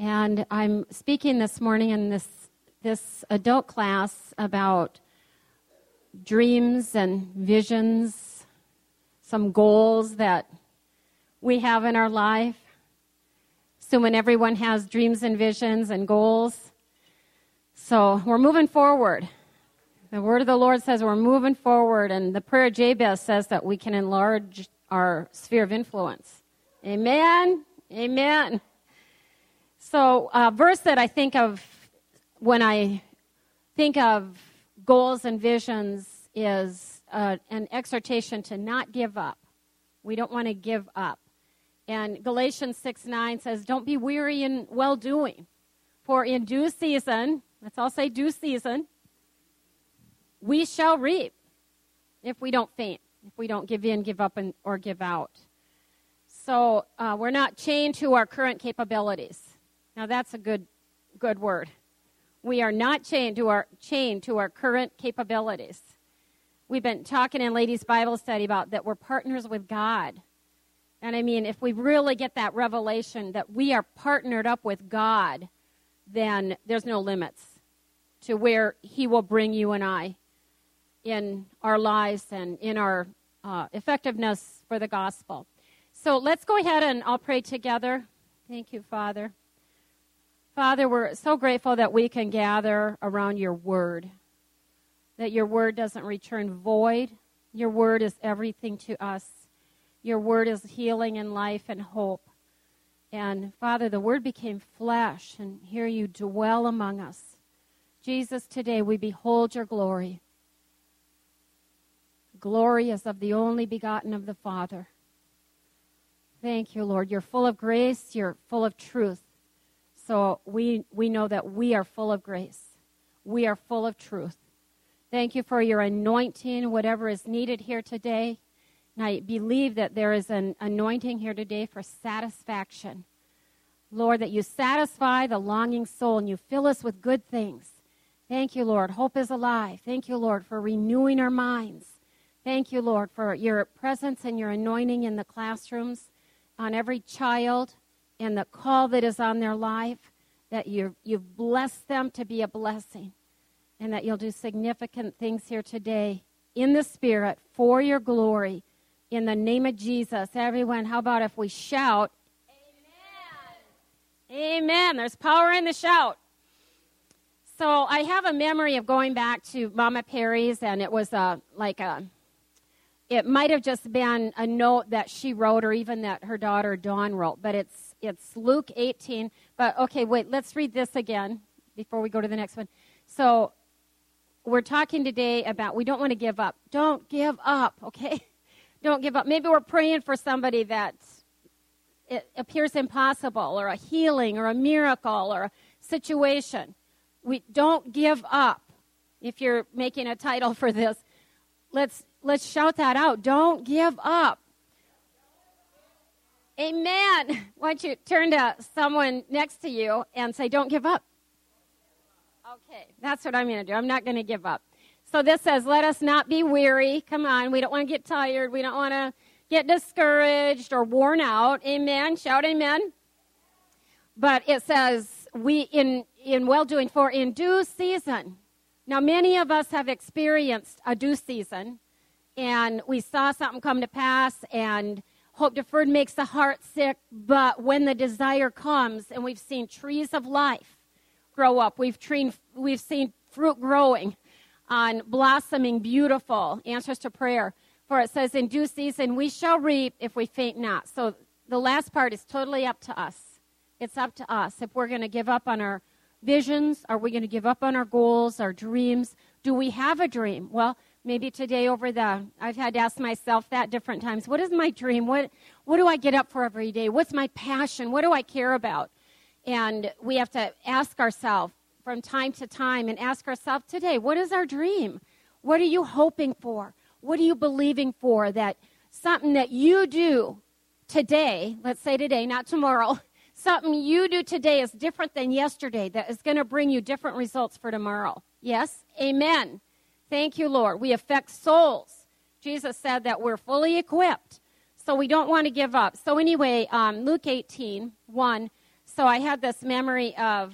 And I'm speaking this morning in this this adult class about dreams and visions, some goals that we have in our life. So, when everyone has dreams and visions and goals. So we're moving forward. The word of the Lord says we're moving forward, and the prayer of Jabez says that we can enlarge our sphere of influence. Amen. Amen. So, a verse that I think of when I think of goals and visions is uh, an exhortation to not give up. We don't want to give up. And Galatians 6 9 says, Don't be weary in well doing, for in due season, let's all say due season, we shall reap if we don't faint, if we don't give in, give up, and, or give out. So uh, we're not chained to our current capabilities. Now that's a good, good word. We are not chained to our chained to our current capabilities. We've been talking in ladies' Bible study about that we're partners with God. And I mean, if we really get that revelation that we are partnered up with God, then there's no limits to where He will bring you and I in our lives and in our uh, effectiveness for the gospel. So let's go ahead and I'll pray together. Thank you, Father. Father, we're so grateful that we can gather around your word, that your word doesn't return void. Your word is everything to us. Your word is healing and life and hope. And Father, the word became flesh, and here you dwell among us. Jesus, today we behold your glory. Glory is of the only begotten of the Father. Thank you, Lord. You're full of grace, you're full of truth. So we, we know that we are full of grace. We are full of truth. Thank you for your anointing, whatever is needed here today. And I believe that there is an anointing here today for satisfaction. Lord, that you satisfy the longing soul and you fill us with good things. Thank you, Lord. Hope is alive. Thank you, Lord, for renewing our minds. Thank you, Lord, for your presence and your anointing in the classrooms on every child and the call that is on their life, that you you've blessed them to be a blessing, and that you'll do significant things here today in the Spirit for your glory. In the name of Jesus. Everyone, how about if we shout, Amen? Amen. There's power in the shout. So I have a memory of going back to Mama Perry's, and it was a, like a, it might have just been a note that she wrote or even that her daughter Dawn wrote, but it's it's Luke 18. But okay, wait, let's read this again before we go to the next one. So we're talking today about we don't want to give up. Don't give up, okay? Don't give up. Maybe we're praying for somebody that it appears impossible or a healing or a miracle or a situation. We don't give up. If you're making a title for this, let's let's shout that out. Don't give up. Amen. Why don't you turn to someone next to you and say, Don't give up? Okay, that's what I'm going to do. I'm not going to give up. So this says, Let us not be weary. Come on, we don't want to get tired. We don't want to get discouraged or worn out. Amen. Shout amen. But it says, We in, in well doing, for in due season. Now, many of us have experienced a due season, and we saw something come to pass, and Hope deferred makes the heart sick, but when the desire comes, and we've seen trees of life grow up, we've, we've seen fruit growing on blossoming, beautiful answers to prayer. For it says, In due season we shall reap if we faint not. So the last part is totally up to us. It's up to us. If we're going to give up on our visions, are we going to give up on our goals, our dreams? Do we have a dream? Well, Maybe today over the, I've had to ask myself that different times. What is my dream? What, what do I get up for every day? What's my passion? What do I care about? And we have to ask ourselves from time to time and ask ourselves today, what is our dream? What are you hoping for? What are you believing for that something that you do today, let's say today, not tomorrow, something you do today is different than yesterday that is going to bring you different results for tomorrow. Yes? Amen. Thank you, Lord. We affect souls. Jesus said that we're fully equipped, so we don't want to give up. So, anyway, um, Luke 18 1. So, I had this memory of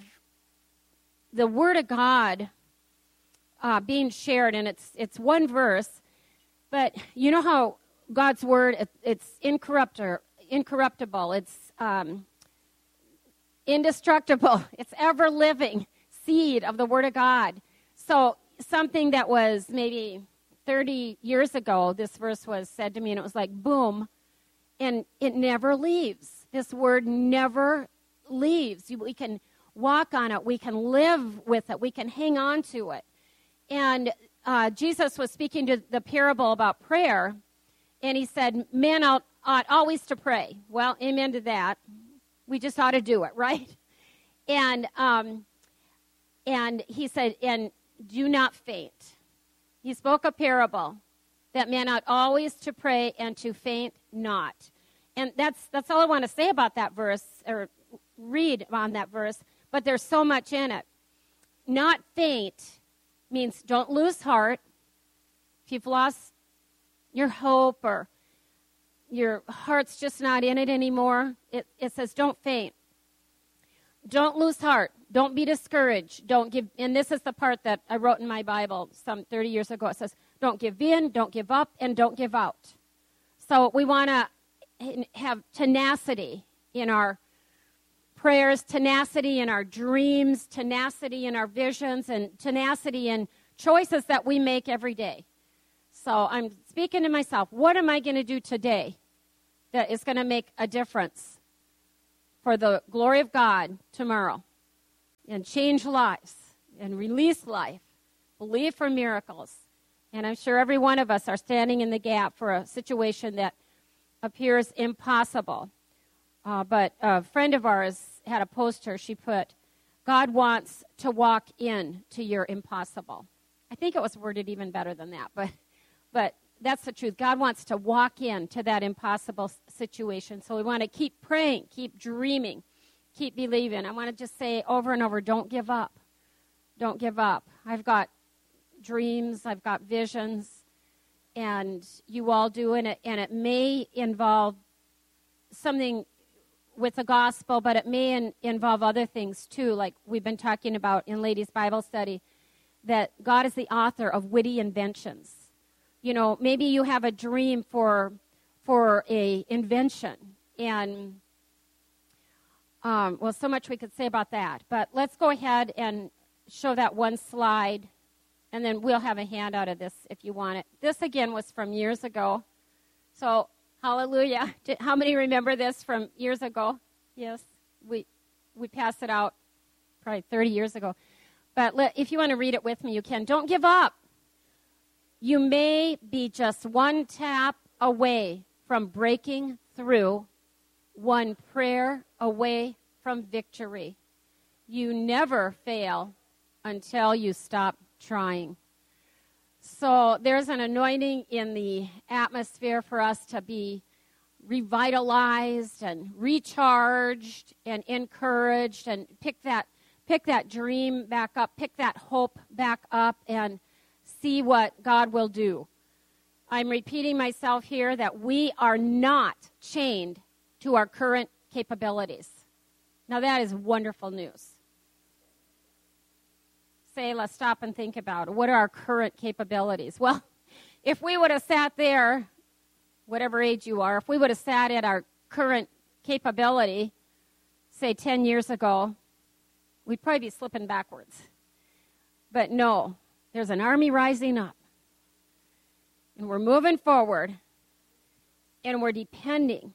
the Word of God uh, being shared, and it's, it's one verse, but you know how God's Word, it, it's incorruptible, it's um, indestructible, it's ever living seed of the Word of God. So, something that was maybe 30 years ago, this verse was said to me, and it was like, boom, and it never leaves. This word never leaves. We can walk on it, we can live with it, we can hang on to it. And uh, Jesus was speaking to the parable about prayer, and he said, Men ought, ought always to pray. Well, amen to that. We just ought to do it, right? And um, and he said, and do not faint. He spoke a parable that men ought always to pray and to faint not. And that's, that's all I want to say about that verse, or read on that verse, but there's so much in it. Not faint means don't lose heart. If you've lost your hope or your heart's just not in it anymore, it, it says don't faint. Don't lose heart. Don't be discouraged. Don't give, and this is the part that I wrote in my Bible some 30 years ago. It says, don't give in, don't give up, and don't give out. So we want to have tenacity in our prayers, tenacity in our dreams, tenacity in our visions, and tenacity in choices that we make every day. So I'm speaking to myself, what am I going to do today that is going to make a difference for the glory of God tomorrow? And change lives and release life, believe for miracles. And I'm sure every one of us are standing in the gap for a situation that appears impossible. Uh, but a friend of ours had a poster. She put, God wants to walk in to your impossible. I think it was worded even better than that, but, but that's the truth. God wants to walk in to that impossible situation. So we want to keep praying, keep dreaming, keep believing. I want to just say over and over don't give up. Don't give up. I've got dreams, I've got visions, and you all do, and it, and it may involve something with the gospel, but it may in, involve other things too, like we've been talking about in Ladies' Bible Study, that God is the author of witty inventions. You know, maybe you have a dream for for a invention, and um, well, so much we could say about that. But let's go ahead and show that one slide, and then we'll have a handout of this if you want it. This, again, was from years ago. So, hallelujah. How many remember this from years ago? Yes, we, we passed it out probably 30 years ago. But let, if you want to read it with me, you can. Don't give up. You may be just one tap away from breaking through one prayer away from victory. You never fail until you stop trying. So there's an anointing in the atmosphere for us to be revitalized and recharged and encouraged and pick that pick that dream back up, pick that hope back up and see what God will do. I'm repeating myself here that we are not chained to our current capabilities. Now, that is wonderful news. Say, let's stop and think about it. what are our current capabilities? Well, if we would have sat there, whatever age you are, if we would have sat at our current capability, say 10 years ago, we'd probably be slipping backwards. But no, there's an army rising up. And we're moving forward. And we're depending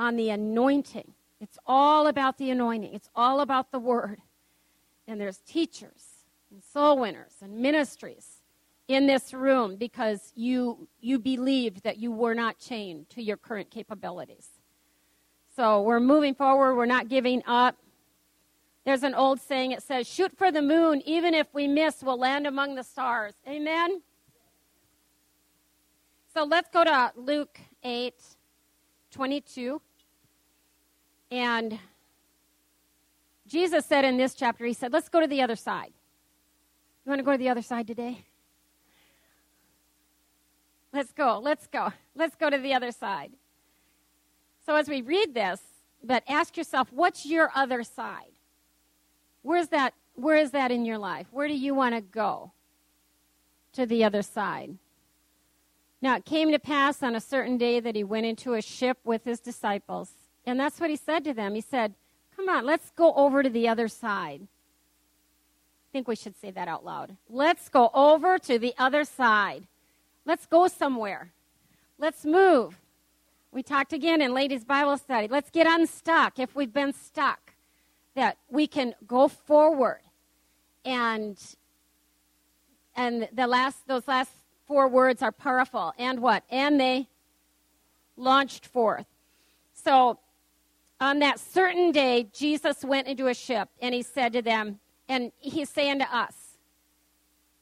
on the anointing. It's all about the anointing, it's all about the word. And there's teachers and soul winners and ministries in this room because you you believed that you were not chained to your current capabilities. So we're moving forward, we're not giving up. There's an old saying it says, shoot for the moon, even if we miss, we'll land among the stars. Amen? So let's go to Luke 8 22. And Jesus said in this chapter, He said, let's go to the other side. You want to go to the other side today? Let's go, let's go, let's go to the other side. So as we read this, but ask yourself, what's your other side? Where's that, where is that in your life? Where do you want to go to the other side? Now it came to pass on a certain day that he went into a ship with his disciples. And that's what he said to them. He said, Come on, let's go over to the other side. I think we should say that out loud. Let's go over to the other side. Let's go somewhere. Let's move. We talked again in ladies' Bible study. Let's get unstuck if we've been stuck, that we can go forward. And and the last those last four words are powerful. And what? And they launched forth. So on that certain day, Jesus went into a ship and he said to them, and he's saying to us,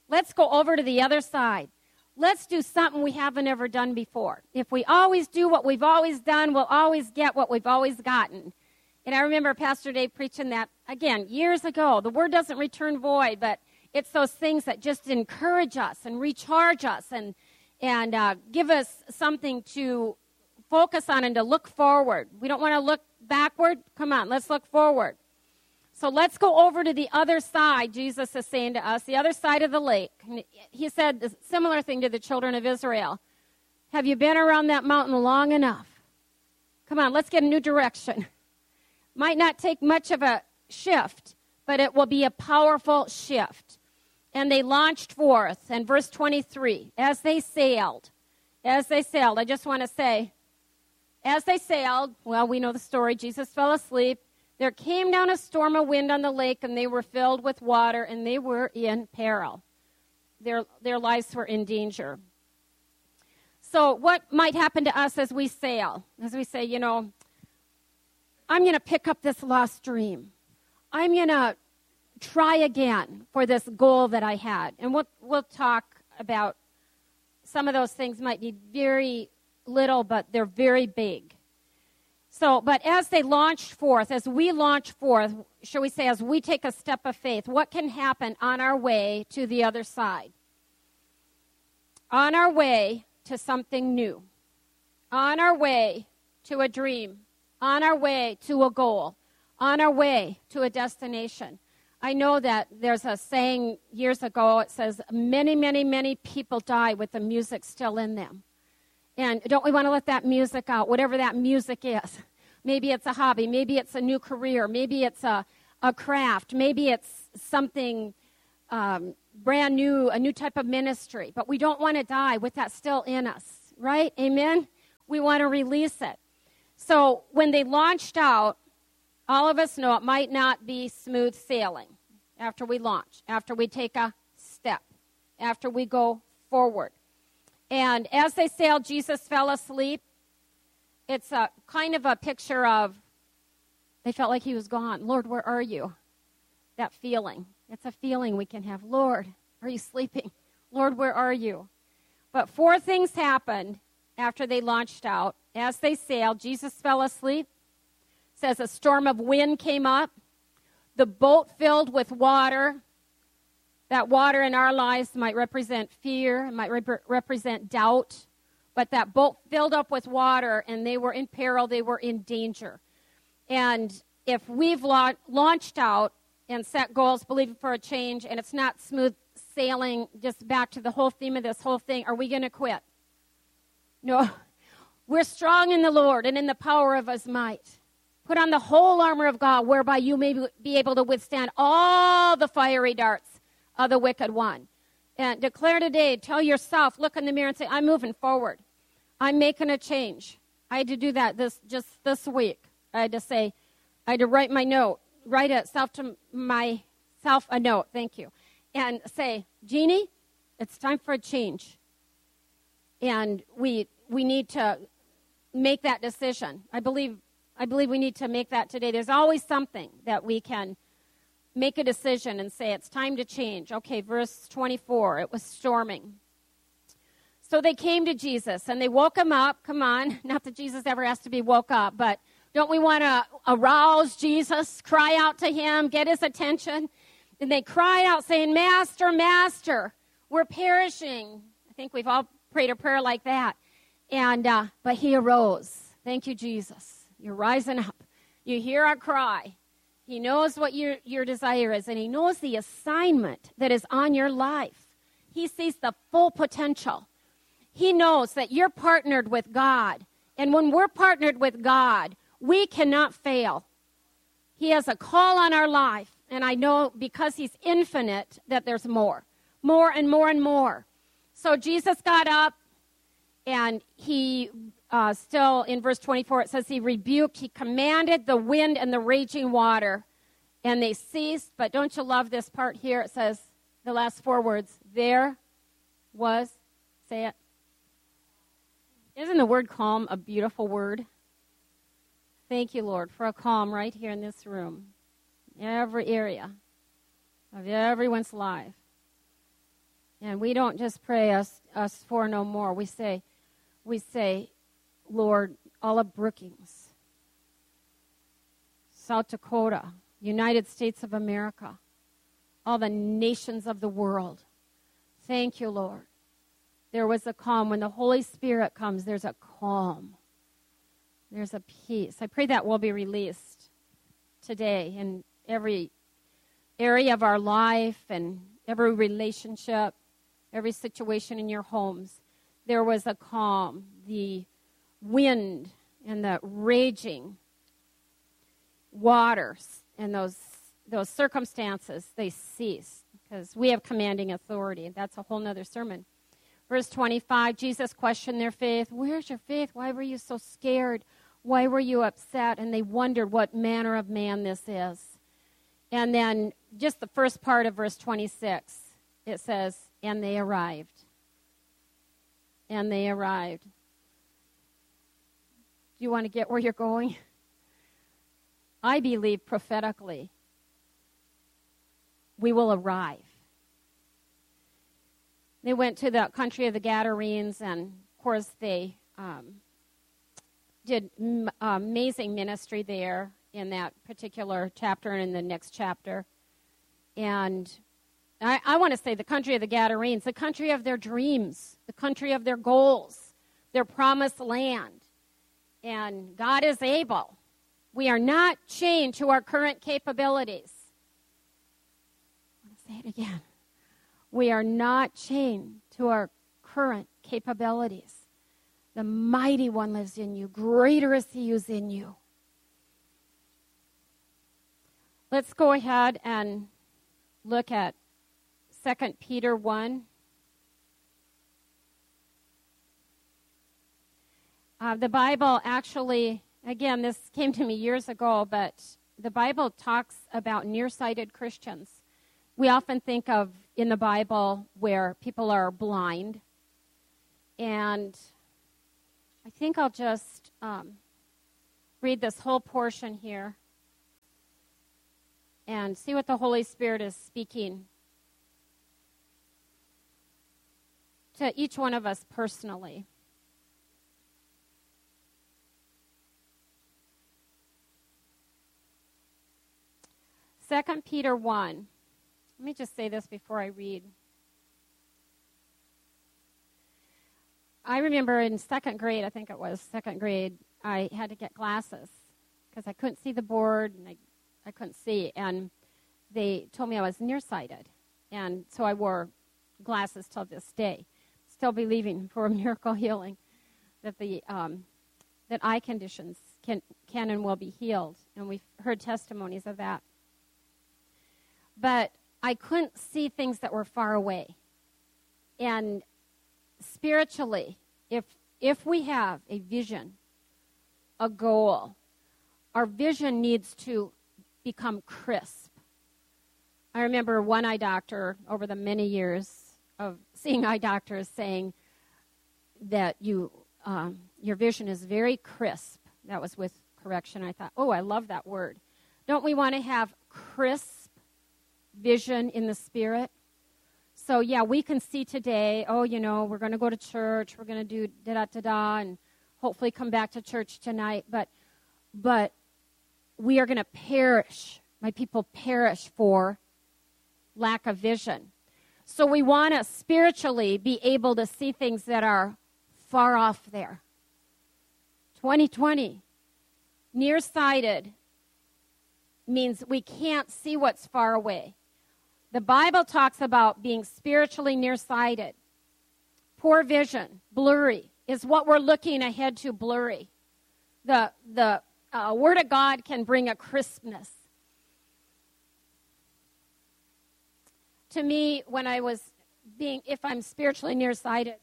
let's go over to the other side. Let's do something we haven't ever done before. If we always do what we've always done, we'll always get what we've always gotten. And I remember Pastor Dave preaching that again years ago. The word doesn't return void, but it's those things that just encourage us and recharge us and and uh, give us something to focus on and to look forward. We don't want to look backward. Come on, let's look forward. So let's go over to the other side, Jesus is saying to us, the other side of the lake. He said a similar thing to the children of Israel. Have you been around that mountain long enough? Come on, let's get a new direction. Might not take much of a shift, but it will be a powerful shift. And they launched forth. And verse 23, as they sailed, as they sailed, I just want to say, as they sailed, well, we know the story. Jesus fell asleep. There came down a storm of wind on the lake, and they were filled with water, and they were in peril. Their, their lives were in danger. So, what might happen to us as we sail? As we say, you know, I'm going to pick up this lost dream. I'm going to try again for this goal that I had. And we'll, we'll talk about some of those things might be very little, but they're very big. So, but as they launch forth, as we launch forth, shall we say, as we take a step of faith, what can happen on our way to the other side? On our way to something new, on our way to a dream, on our way to a goal, on our way to a destination. I know that there's a saying years ago, it says, many, many, many people die with the music still in them. And don't we want to let that music out, whatever that music is? Maybe it's a hobby, maybe it's a new career, maybe it's a, a craft, maybe it's something um, brand new, a new type of ministry. But we don't want to die with that still in us, right? Amen? We want to release it. So when they launched out, all of us know it might not be smooth sailing after we launch, after we take a step, after we go forward. And as they sailed, Jesus fell asleep. It's a kind of a picture of they felt like he was gone. Lord, where are you? That feeling. It's a feeling we can have. Lord, are you sleeping? Lord, where are you? But four things happened after they launched out. As they sailed, Jesus fell asleep. It says a storm of wind came up. The boat filled with water. That water in our lives might represent fear, might rep- represent doubt, but that boat filled up with water and they were in peril, they were in danger. And if we've la- launched out and set goals, believing for a change, and it's not smooth sailing, just back to the whole theme of this whole thing, are we going to quit? No. We're strong in the Lord and in the power of his might. Put on the whole armor of God, whereby you may be able to withstand all the fiery darts of the wicked one. And declare today, tell yourself, look in the mirror and say, I'm moving forward. I'm making a change. I had to do that this just this week. I had to say, I had to write my note, write it self to myself a note, thank you, and say, Jeannie, It's time for a change. And we, we need to make that decision. I believe, I believe we need to make that today. There's always something that we can make a decision and say, it's time to change. Okay, verse 24, it was storming. So they came to Jesus and they woke him up. Come on, not that Jesus ever has to be woke up, but don't we want to arouse Jesus, cry out to him, get his attention? And they cried out, saying, Master, Master, we're perishing. I think we've all prayed a prayer like that. And, uh, but he arose. Thank you, Jesus. You're rising up. You hear our cry. He knows what your, your desire is, and he knows the assignment that is on your life. He sees the full potential. He knows that you're partnered with God. And when we're partnered with God, we cannot fail. He has a call on our life, and I know because He's infinite that there's more, more and more and more. So Jesus got up, and He uh, still in verse 24 it says He rebuked, He commanded the wind and the raging water, and they ceased. But don't you love this part here? It says the last four words there was, say it. Isn't the word calm a beautiful word? Thank you, Lord, for a calm right here in this room, every area of everyone's life. And we don't just pray us, us for no more. We say, we say, Lord, all of Brookings, South Dakota, United States of America, all the nations of the world. Thank you, Lord. There was a calm. When the Holy Spirit comes, there's a calm. There's a peace. I pray that will be released today in every area of our life and every relationship, every situation in your homes. There was a calm. The wind and the raging waters and those those circumstances they cease because we have commanding authority. That's a whole nother sermon. Verse 25, Jesus questioned their faith. Where's your faith? Why were you so scared? Why were you upset? And they wondered what manner of man this is. And then just the first part of verse 26, it says, And they arrived. And they arrived. Do you want to get where you're going? I believe prophetically we will arrive. They went to the country of the Gadarenes, and of course, they um, did m- amazing ministry there in that particular chapter and in the next chapter. And I, I want to say the country of the Gadarenes, the country of their dreams, the country of their goals, their promised land. And God is able. We are not chained to our current capabilities. I want to say it again. We are not chained to our current capabilities. The mighty one lives in you. Greater is he who's in you. Let's go ahead and look at 2 Peter 1. Uh, the Bible actually, again, this came to me years ago, but the Bible talks about nearsighted Christians. We often think of in the Bible where people are blind, and I think I'll just um, read this whole portion here and see what the Holy Spirit is speaking to each one of us personally. Second Peter 1. Let me just say this before I read. I remember in second grade, I think it was second grade, I had to get glasses because I couldn't see the board and I, I couldn't see. And they told me I was nearsighted. And so I wore glasses till this day, still believing for a miracle healing that the um, that eye conditions can, can and will be healed. And we've heard testimonies of that. But I couldn't see things that were far away. And spiritually, if, if we have a vision, a goal, our vision needs to become crisp. I remember one eye doctor over the many years of seeing eye doctors saying that you um, your vision is very crisp. That was with correction. I thought, oh, I love that word. Don't we want to have crisp vision in the spirit? So yeah, we can see today. Oh, you know, we're going to go to church. We're going to do da da da da, and hopefully come back to church tonight. But but we are going to perish. My people perish for lack of vision. So we want to spiritually be able to see things that are far off there. 2020, nearsighted means we can't see what's far away. The Bible talks about being spiritually nearsighted. Poor vision, blurry, is what we're looking ahead to blurry. The, the uh, Word of God can bring a crispness. To me, when I was being, if I'm spiritually nearsighted,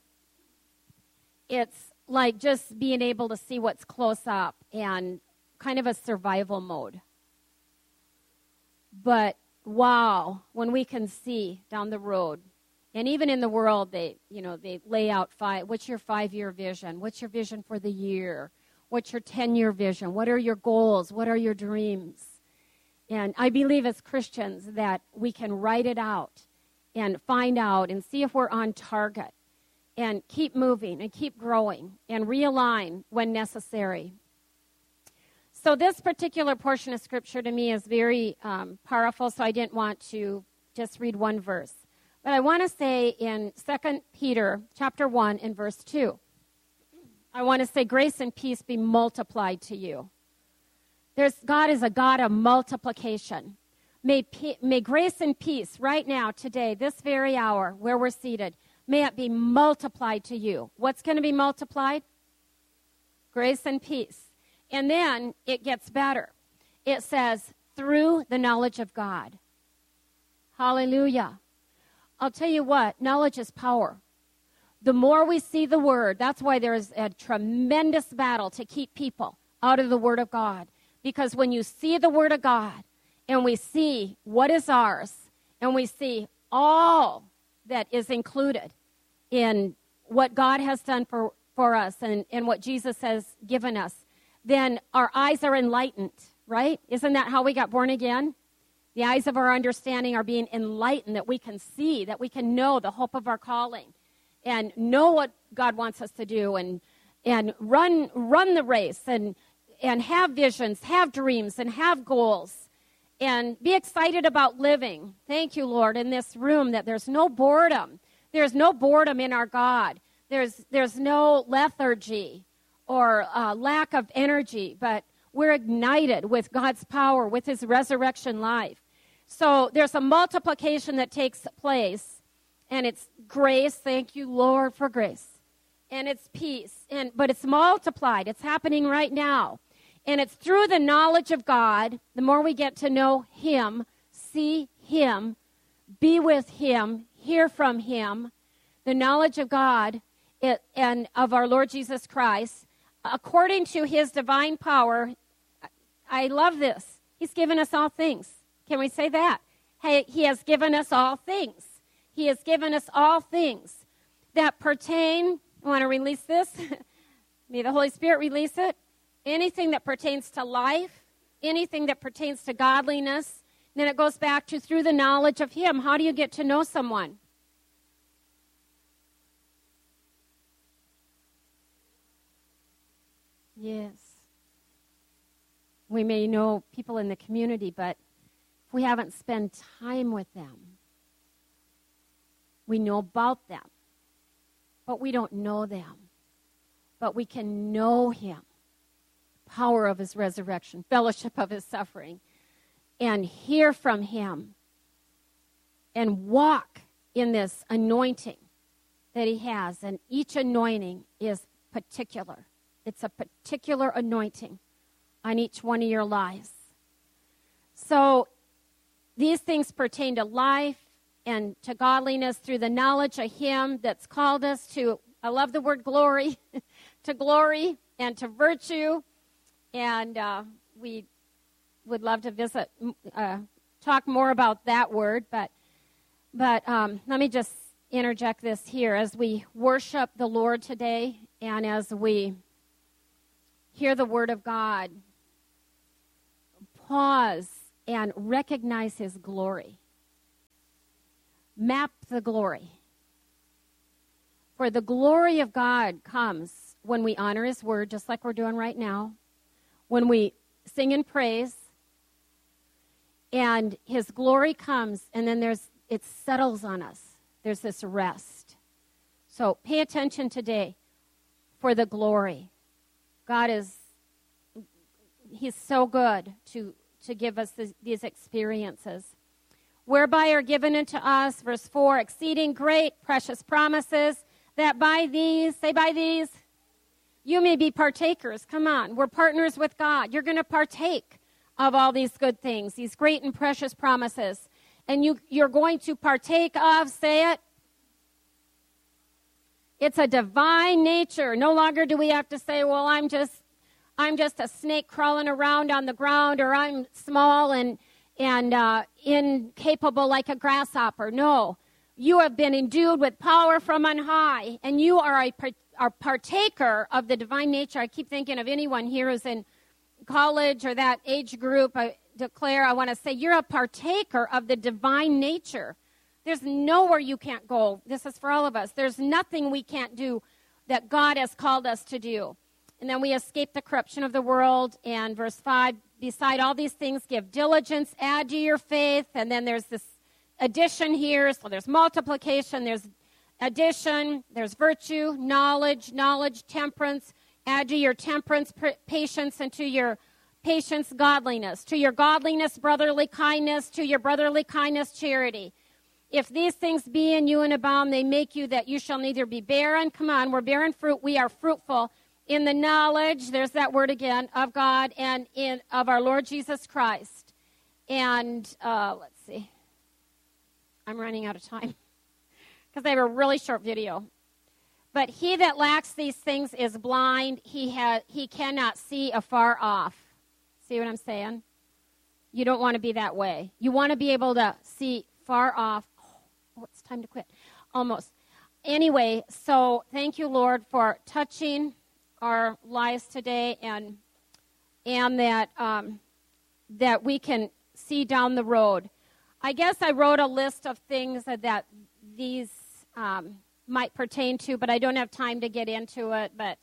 it's like just being able to see what's close up and kind of a survival mode. But wow, when we can see down the road, and even in the world, they you know they lay out five. What's your five-year vision? What's your vision for the year? What's your ten-year vision? What are your goals? What are your dreams? And I believe as Christians that we can write it out and find out and see if we're on target and keep moving and keep growing and realign when necessary. So, this particular portion of scripture to me is very um, powerful, so I didn't want to just read one verse. But I want to say in 2 Peter chapter 1 and verse 2, I want to say, Grace and peace be multiplied to you. There's, God is a God of multiplication. May, may grace and peace right now, today, this very hour, where we're seated, may it be multiplied to you. What's going to be multiplied? Grace and peace. And then it gets better. It says, through the knowledge of God. Hallelujah. I'll tell you what, knowledge is power. The more we see the Word, that's why there's a tremendous battle to keep people out of the Word of God. Because when you see the Word of God and we see what is ours and we see all that is included in what God has done for, for us and, and what Jesus has given us, then our eyes are enlightened, right? Isn't that how we got born again? The eyes of our understanding are being enlightened, that we can see, that we can know the hope of our calling and know what God wants us to do and, and run, run the race and, and have visions, have dreams, and have goals and be excited about living. Thank you, Lord, in this room that there's no boredom. There's no boredom in our God. There's, there's no lethargy or uh, lack of energy, but we're ignited with God's power, with His resurrection life. So there's a multiplication that takes place, and it's grace. Thank you, Lord, for grace. And it's peace. And, but it's multiplied. It's happening right now. And it's through the knowledge of God, the more we get to know Him, see Him, be with Him, hear from Him, the knowledge of God and of our Lord Jesus Christ, according to His divine power. I love this. He's given us all things. Can we say that? Hey, he has given us all things. He has given us all things that pertain. I want to release this. May the Holy Spirit release it anything that pertains to life, anything that pertains to godliness. Then it goes back to through the knowledge of Him. How do you get to know someone? Yes. We may know people in the community, but if we haven't spent time with them, we know about them, but we don't know them. But we can know Him power of his resurrection, fellowship of his suffering, and hear from him and walk in this anointing that he has. And each anointing is particular, it's a particular anointing on each one of your lives. So these things pertain to life and to godliness through the knowledge of him that's called us to, I love the word glory, to glory and to virtue and uh, we would love to visit, uh, talk more about that word. But, but um, let me just interject this here as we worship the Lord today and as we hear the Word of God. Pause and recognize His glory. Map the glory. For the glory of God comes when we honor His Word, just like we're doing right now, when we sing and praise, and His glory comes, and then there's it settles on us. There's this rest. So pay attention today for the glory. God is He's so good to to give us this, these experiences. Whereby are given unto us, verse 4, exceeding great, precious promises, that by these, say by these, you may be partakers. Come on, we're partners with God. You're going to partake of all these good things, these great and precious promises. And you, you're going to partake of, say it, it's a divine nature. No longer do we have to say, well, I'm just I'm just a snake crawling around on the ground, or I'm small and and uh, incapable like a grasshopper. No, you have been endued with power from on high, and you are a, a partaker of the divine nature. I keep thinking of anyone here who's in college or that age group. I declare, I want to say, you're a partaker of the divine nature. There's nowhere you can't go. This is for all of us. There's nothing we can't do that God has called us to do. And then we escape the corruption of the world. And verse 5 beside all these things, give diligence, add to your faith. And then there's this addition here. So there's multiplication, there's addition, there's virtue, knowledge, knowledge, temperance. Add to your temperance, patience, and to your patience, godliness. To your godliness, brotherly kindness. To your brotherly kindness, charity. If these things be in you and abound, they make you that you shall neither be barren. Come on, we're bearing fruit. We are fruitful in the knowledge, there's that word again, of God and in of our Lord Jesus Christ. And uh, let's see. I'm running out of time because they have a really short video. But he that lacks these things is blind. He, ha- he cannot see afar off. See what I'm saying? You don't want to be that way. You want to be able to see far off. Oh, it's time to quit. Almost. Anyway, so thank you, Lord, for touching our lives today and and that um, that we can see down the road. I guess I wrote a list of things that, that these um, might pertain to, but I don't have time to get into it. But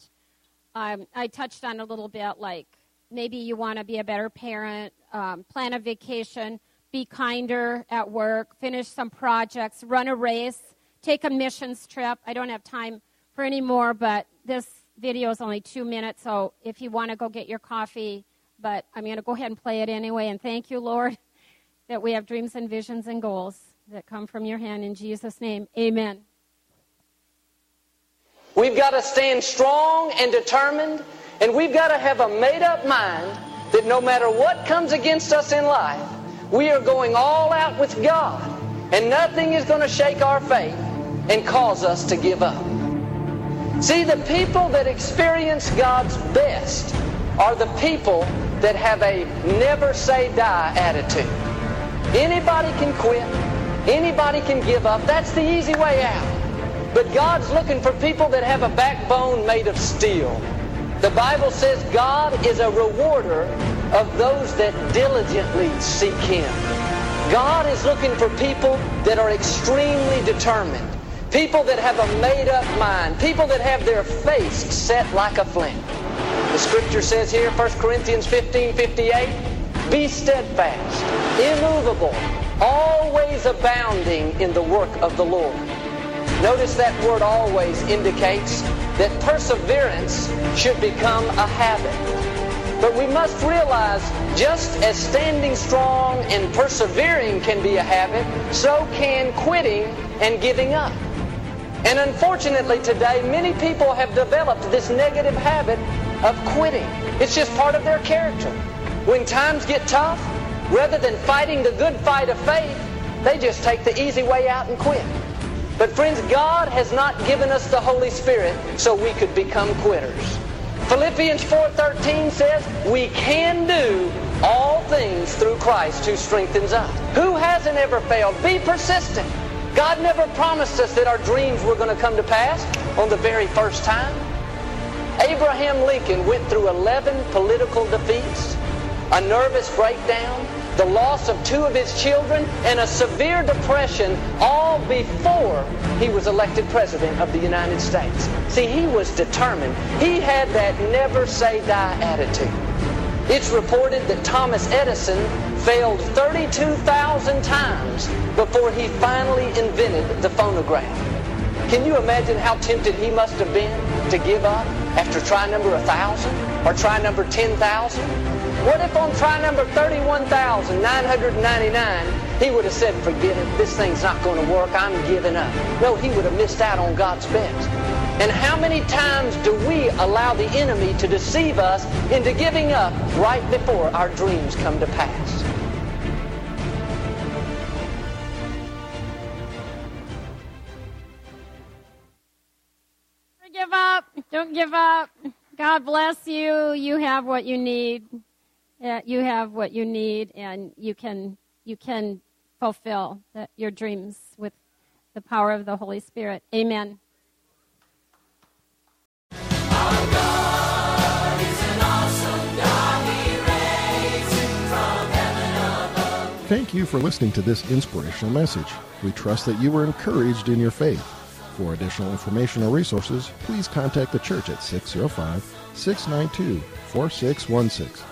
um, I touched on a little bit, like maybe you want to be a better parent, um, plan a vacation, be kinder at work, finish some projects, run a race, take a missions trip. I don't have time for any more, but this video is only two minutes, so if you want to go get your coffee, but I'm going to go ahead and play it anyway. And thank you, Lord, that we have dreams and visions and goals that come from your hand. In Jesus' name, amen. We've got to stand strong and determined, and we've got to have a made up mind that no matter what comes against us in life, we are going all out with God, and nothing is going to shake our faith and cause us to give up. See, the people that experience God's best are the people that have a never say die attitude. Anybody can quit. Anybody can give up. That's the easy way out. But God's looking for people that have a backbone made of steel. The Bible says God is a rewarder of those that diligently seek Him. God is looking for people that are extremely determined. People that have a made up mind. People that have their face set like a flint. The scripture says here, 1 Corinthians 15, 58, be steadfast, immovable, always abounding in the work of the Lord. Notice that word always indicates that perseverance should become a habit. But we must realize just as standing strong and persevering can be a habit, so can quitting and giving up. And unfortunately today, many people have developed this negative habit of quitting. It's just part of their character. When times get tough, rather than fighting the good fight of faith, they just take the easy way out and quit. But friends, God has not given us the Holy Spirit so we could become quitters. Philippians 4.13 says, we can do all things through Christ who strengthens us. Who hasn't ever failed? Be persistent. God never promised us that our dreams were going to come to pass on the very first time. Abraham Lincoln went through 11 political defeats, a nervous breakdown, the loss of two of his children, and a severe depression all before he was elected president of the United States. See, he was determined. He had that never say die attitude. It's reported that Thomas Edison failed 32,000 times before he finally invented the phonograph. Can you imagine how tempted he must have been to give up after try number 1,000 or try number 10,000? What if on try number 31,999 he would have said, forget it, this thing's not going to work, I'm giving up. No, he would have missed out on God's best. And how many times do we allow the enemy to deceive us into giving up right before our dreams come to pass? Don't give up. Don't give up. God bless you. You have what you need. Yeah, you have what you need, and you can you can fulfill the, your dreams with the power of the Holy Spirit. Amen. Thank you for listening to this inspirational message. We trust that you were encouraged in your faith. For additional information or resources, please contact the church at 605 692 4616.